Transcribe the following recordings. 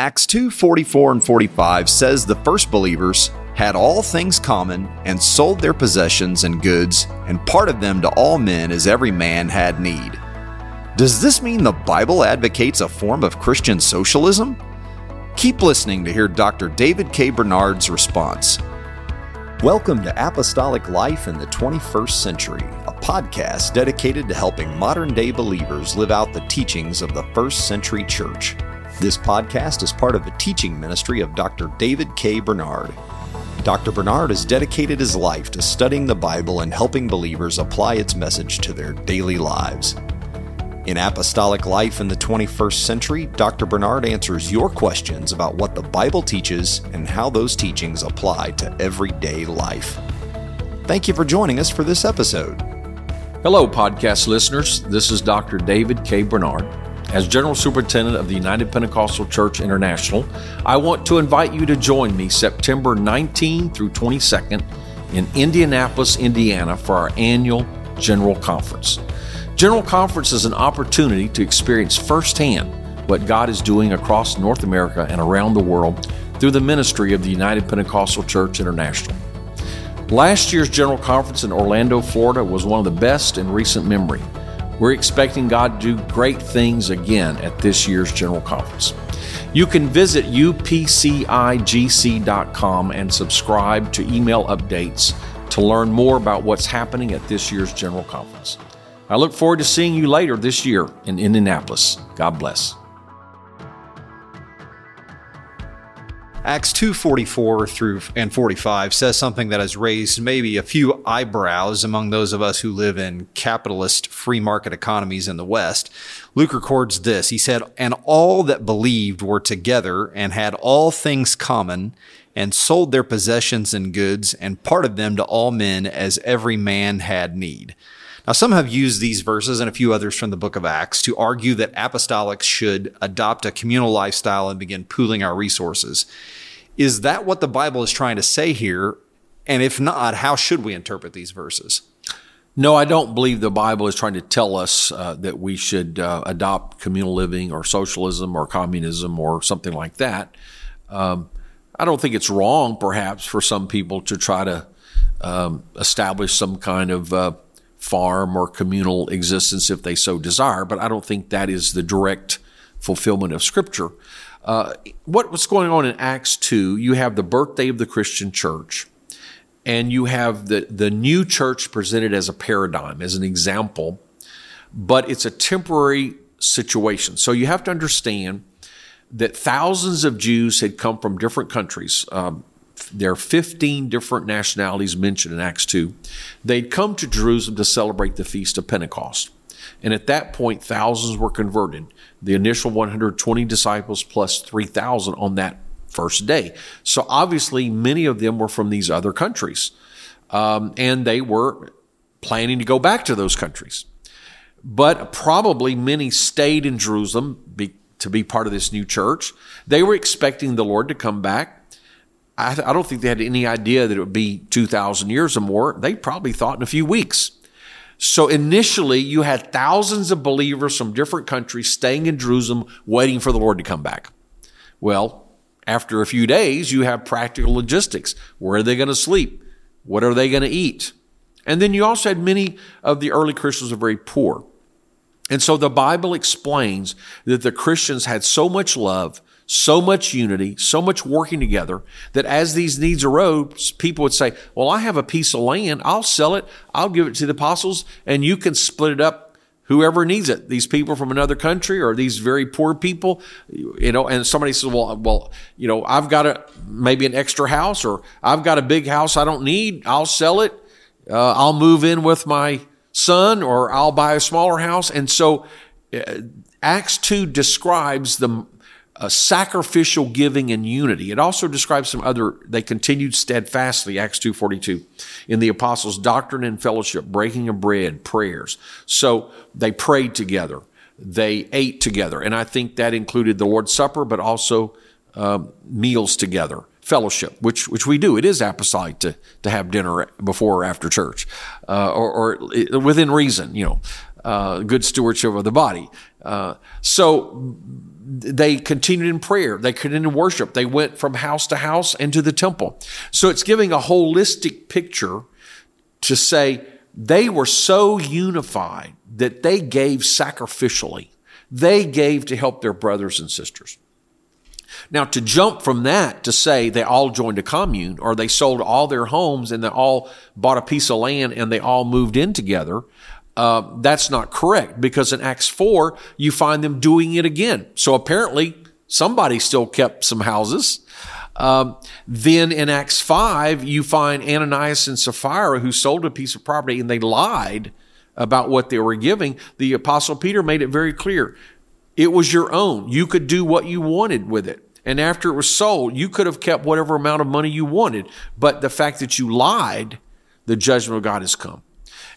Acts 2 44 and 45 says the first believers had all things common and sold their possessions and goods and part of them to all men as every man had need. Does this mean the Bible advocates a form of Christian socialism? Keep listening to hear Dr. David K. Bernard's response. Welcome to Apostolic Life in the 21st Century, a podcast dedicated to helping modern day believers live out the teachings of the first century church. This podcast is part of the teaching ministry of Dr. David K. Bernard. Dr. Bernard has dedicated his life to studying the Bible and helping believers apply its message to their daily lives. In Apostolic Life in the 21st Century, Dr. Bernard answers your questions about what the Bible teaches and how those teachings apply to everyday life. Thank you for joining us for this episode. Hello, podcast listeners. This is Dr. David K. Bernard. As General Superintendent of the United Pentecostal Church International, I want to invite you to join me September 19 through 22nd in Indianapolis, Indiana for our annual General Conference. General Conference is an opportunity to experience firsthand what God is doing across North America and around the world through the ministry of the United Pentecostal Church International. Last year's General Conference in Orlando, Florida was one of the best in recent memory. We're expecting God to do great things again at this year's General Conference. You can visit upcigc.com and subscribe to email updates to learn more about what's happening at this year's General Conference. I look forward to seeing you later this year in Indianapolis. God bless. Acts 2:44 through and 45 says something that has raised maybe a few eyebrows among those of us who live in capitalist free market economies in the West. Luke records this. He said, "And all that believed were together and had all things common and sold their possessions and goods and parted them to all men as every man had need." Now, some have used these verses and a few others from the book of Acts to argue that apostolics should adopt a communal lifestyle and begin pooling our resources. Is that what the Bible is trying to say here? And if not, how should we interpret these verses? No, I don't believe the Bible is trying to tell us uh, that we should uh, adopt communal living or socialism or communism or something like that. Um, I don't think it's wrong, perhaps, for some people to try to um, establish some kind of uh, farm or communal existence if they so desire, but I don't think that is the direct fulfillment of Scripture. Uh, what, what's going on in Acts 2, you have the birthday of the Christian church, and you have the, the new church presented as a paradigm, as an example, but it's a temporary situation. So you have to understand that thousands of Jews had come from different countries. Um, there are 15 different nationalities mentioned in Acts 2. They'd come to Jerusalem to celebrate the Feast of Pentecost. And at that point, thousands were converted. The initial 120 disciples plus 3,000 on that first day. So obviously, many of them were from these other countries. Um, and they were planning to go back to those countries. But probably many stayed in Jerusalem be, to be part of this new church. They were expecting the Lord to come back I, I don't think they had any idea that it would be 2,000 years or more. They probably thought in a few weeks. So initially, you had thousands of believers from different countries staying in Jerusalem, waiting for the Lord to come back. Well, after a few days, you have practical logistics. Where are they going to sleep? What are they going to eat? And then you also had many of the early Christians were very poor. And so the Bible explains that the Christians had so much love, so much unity, so much working together that as these needs arose, people would say, Well, I have a piece of land. I'll sell it. I'll give it to the apostles and you can split it up whoever needs it. These people from another country or these very poor people, you know, and somebody says, well, well, you know, I've got a, maybe an extra house or I've got a big house I don't need. I'll sell it. Uh, I'll move in with my son or I'll buy a smaller house. And so uh, Acts 2 describes the, uh, sacrificial giving and unity. It also describes some other, they continued steadfastly, Acts 2.42, in the apostles' doctrine and fellowship, breaking of bread, prayers. So they prayed together. They ate together. And I think that included the Lord's Supper, but also uh, meals together, fellowship, which, which we do. It is apostolic to, to have dinner before or after church, uh, or, or, within reason, you know, uh, good stewardship of the body. Uh, so they continued in prayer. They continued in worship. They went from house to house and to the temple. So it's giving a holistic picture to say they were so unified that they gave sacrificially. They gave to help their brothers and sisters. Now, to jump from that to say they all joined a commune or they sold all their homes and they all bought a piece of land and they all moved in together, uh, that's not correct because in Acts 4, you find them doing it again. So apparently, somebody still kept some houses. Um, then in Acts 5, you find Ananias and Sapphira who sold a piece of property and they lied about what they were giving. The Apostle Peter made it very clear it was your own. You could do what you wanted with it. And after it was sold, you could have kept whatever amount of money you wanted. But the fact that you lied, the judgment of God has come.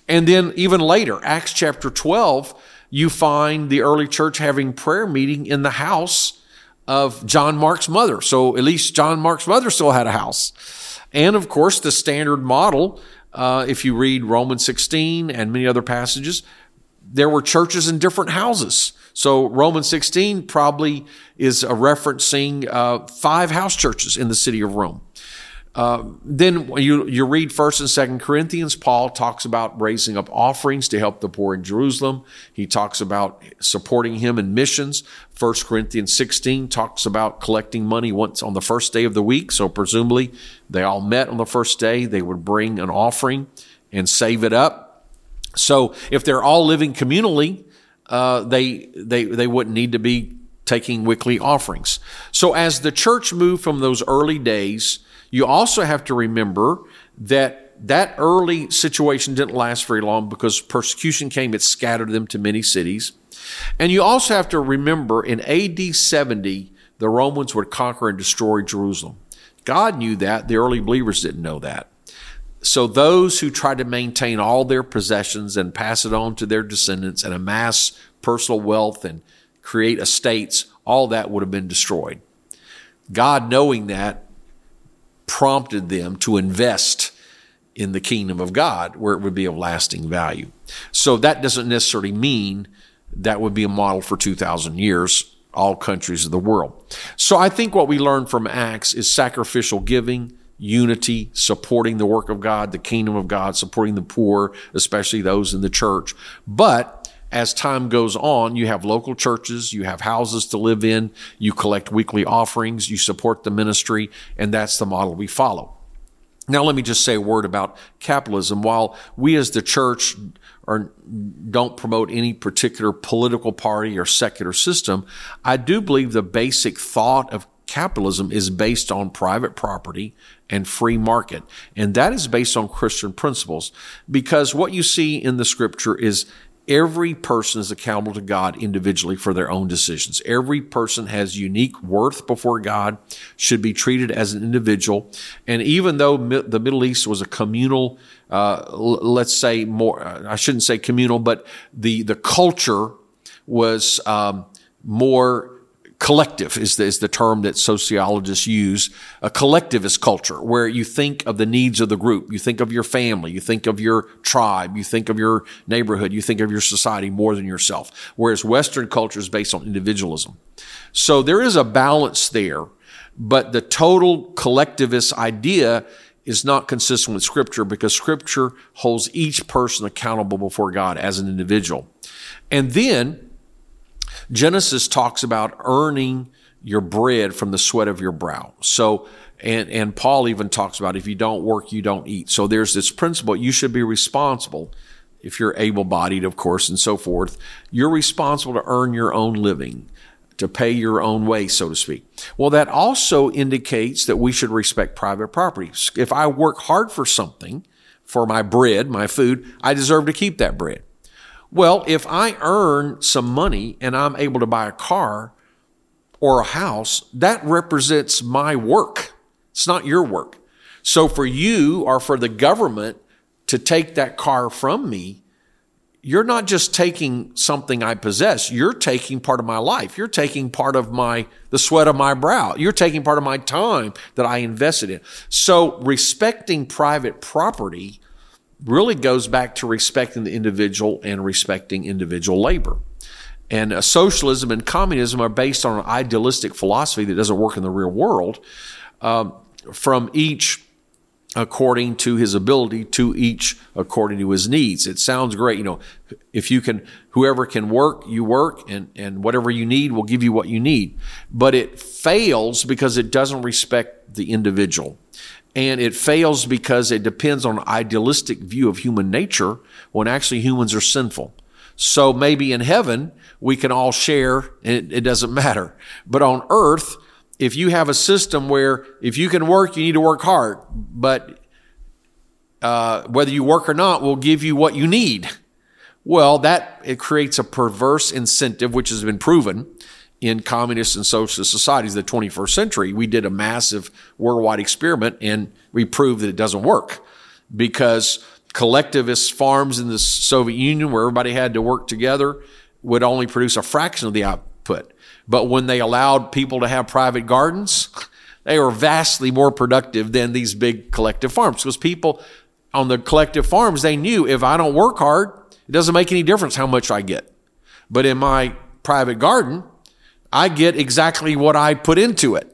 And then even later, Acts chapter 12, you find the early church having prayer meeting in the house of John Mark's mother. So at least John Mark's mother still had a house. And of course, the standard model, uh, if you read Romans 16 and many other passages, there were churches in different houses. So Romans 16 probably is a referencing uh, five house churches in the city of Rome. Uh, then you you read First and Second Corinthians. Paul talks about raising up offerings to help the poor in Jerusalem. He talks about supporting him in missions. First Corinthians 16 talks about collecting money once on the first day of the week. So presumably they all met on the first day. They would bring an offering and save it up. So if they're all living communally, uh, they they they wouldn't need to be taking weekly offerings. So as the church moved from those early days, you also have to remember that that early situation didn't last very long because persecution came, it scattered them to many cities. And you also have to remember in AD 70, the Romans would conquer and destroy Jerusalem. God knew that. The early believers didn't know that. So those who tried to maintain all their possessions and pass it on to their descendants and amass personal wealth and create estates, all that would have been destroyed. God, knowing that, prompted them to invest in the kingdom of God where it would be of lasting value. So that doesn't necessarily mean that would be a model for 2,000 years, all countries of the world. So I think what we learn from Acts is sacrificial giving, unity, supporting the work of God, the kingdom of God, supporting the poor, especially those in the church. But as time goes on, you have local churches, you have houses to live in, you collect weekly offerings, you support the ministry, and that's the model we follow. Now, let me just say a word about capitalism. While we as the church don't promote any particular political party or secular system, I do believe the basic thought of capitalism is based on private property and free market. And that is based on Christian principles because what you see in the scripture is Every person is accountable to God individually for their own decisions. Every person has unique worth before God, should be treated as an individual. And even though the Middle East was a communal, uh, let's say more, I shouldn't say communal, but the, the culture was um, more collective is the, is the term that sociologists use. A collectivist culture where you think of the needs of the group. You think of your family. You think of your tribe. You think of your neighborhood. You think of your society more than yourself. Whereas western culture is based on individualism. So there is a balance there but the total collectivist idea is not consistent with scripture because scripture holds each person accountable before God as an individual. And then Genesis talks about earning your bread from the sweat of your brow. So, and, and Paul even talks about if you don't work, you don't eat. So there's this principle. You should be responsible if you're able bodied, of course, and so forth. You're responsible to earn your own living, to pay your own way, so to speak. Well, that also indicates that we should respect private property. If I work hard for something, for my bread, my food, I deserve to keep that bread. Well, if I earn some money and I'm able to buy a car or a house, that represents my work. It's not your work. So for you or for the government to take that car from me, you're not just taking something I possess. You're taking part of my life. You're taking part of my, the sweat of my brow. You're taking part of my time that I invested in. So respecting private property really goes back to respecting the individual and respecting individual labor. And uh, socialism and communism are based on an idealistic philosophy that doesn't work in the real world. Um, from each according to his ability, to each according to his needs. It sounds great. You know, if you can, whoever can work, you work, and, and whatever you need will give you what you need. But it fails because it doesn't respect the individual. And it fails because it depends on an idealistic view of human nature when actually humans are sinful. So maybe in heaven, we can all share, and it, it doesn't matter. But on earth, if you have a system where if you can work, you need to work hard, but uh, whether you work or not will give you what you need. Well, that it creates a perverse incentive, which has been proven in communist and socialist societies of the 21st century. We did a massive worldwide experiment and we proved that it doesn't work because collectivist farms in the Soviet Union, where everybody had to work together, would only produce a fraction of the output. But when they allowed people to have private gardens, they were vastly more productive than these big collective farms because people on the collective farms, they knew if I don't work hard, it doesn't make any difference how much I get. But in my private garden, I get exactly what I put into it.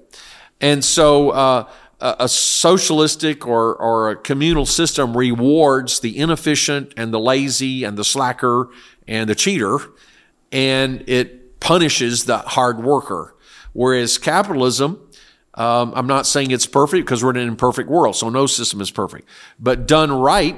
And so, uh, a socialistic or, or a communal system rewards the inefficient and the lazy and the slacker and the cheater, and it punishes the hard worker. Whereas capitalism, um, I'm not saying it's perfect because we're in an imperfect world, so no system is perfect. But done right,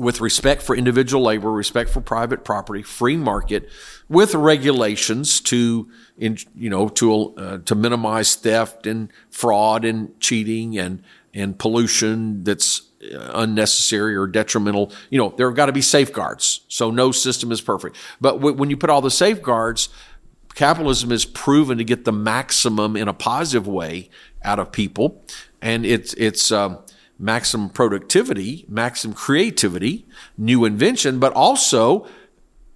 with respect for individual labor, respect for private property, free market, with regulations to, in, you know, to uh, to minimize theft and fraud and cheating and and pollution that's unnecessary or detrimental. You know, there have got to be safeguards. So no system is perfect. But w- when you put all the safeguards, capitalism is proven to get the maximum in a positive way out of people. And it's, it's, uh, maximum productivity, maximum creativity, new invention, but also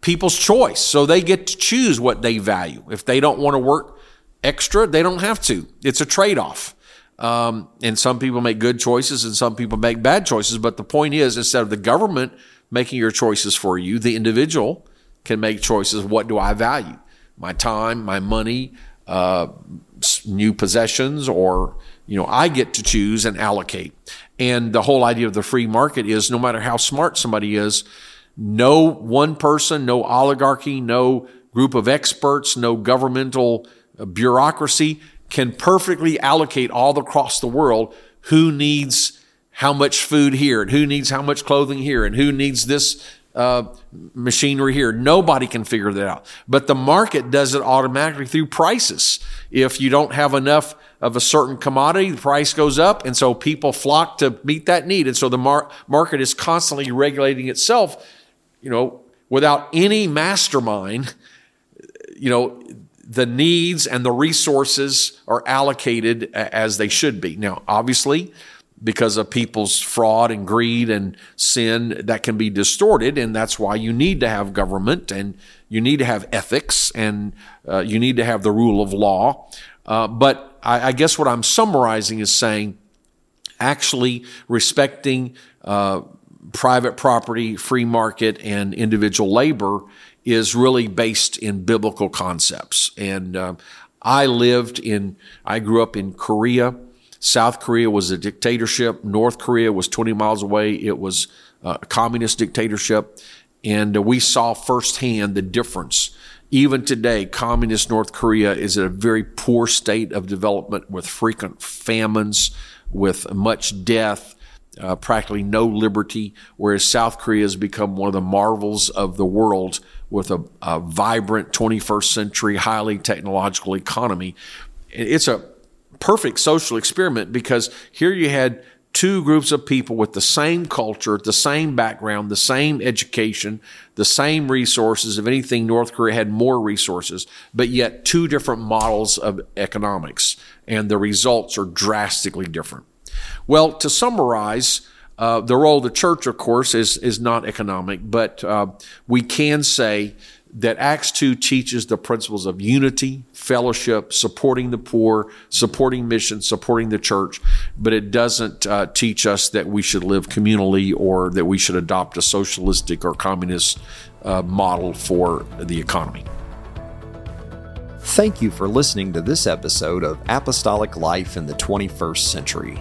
people's choice. So they get to choose what they value. If they don't want to work extra, they don't have to. It's a trade off. Um, and some people make good choices and some people make bad choices. But the point is, instead of the government making your choices for you, the individual can make choices. What do I value? My time, my money, uh, new possessions, or, you know, I get to choose and allocate. And the whole idea of the free market is no matter how smart somebody is, no one person, no oligarchy, no group of experts, no governmental bureaucracy can perfectly allocate all across the world who needs how much food here and who needs how much clothing here and who needs this uh, machinery here. Nobody can figure that out. But the market does it automatically through prices. If you don't have enough of a certain commodity, the price goes up. And so people flock to meet that need. And so the mar- market is constantly regulating itself, you know, without any mastermind. You know, the needs and the resources are allocated as they should be. Now, obviously, because of people's fraud and greed and sin, that can be distorted, and that's why you need to have government and you need to have ethics and uh, you need to have the rule of law. Uh, but I, I, guess what I'm summarizing is saying actually respecting uh, private property, free market, and individual labor is really based in biblical concepts. And uh, I lived in, I grew up in Korea. South Korea was a dictatorship. North Korea was 20 miles away. It was uh, a communist dictatorship. And uh, we saw firsthand the difference. Even today, communist North Korea is in a very poor state of development with frequent famines, with much death, uh, practically no liberty, whereas South Korea has become one of the marvels of the world with a, a vibrant 21st century, highly technological economy. It's a perfect social experiment because here you had two groups of people with the same culture, the same background, the same education, the same resources. If anything, North Korea had more resources, but yet two different models of economics, and the results are drastically different. Well, to summarize, uh, the role of the church, of course, is, is not economic, but uh, we can say that Acts 2 teaches the principles of unity, fellowship, supporting the poor, supporting mission, supporting the church, but it doesn't uh, teach us that we should live communally or that we should adopt a socialistic or communist uh, model for the economy. Thank you for listening to this episode of Apostolic Life in the 21st Century.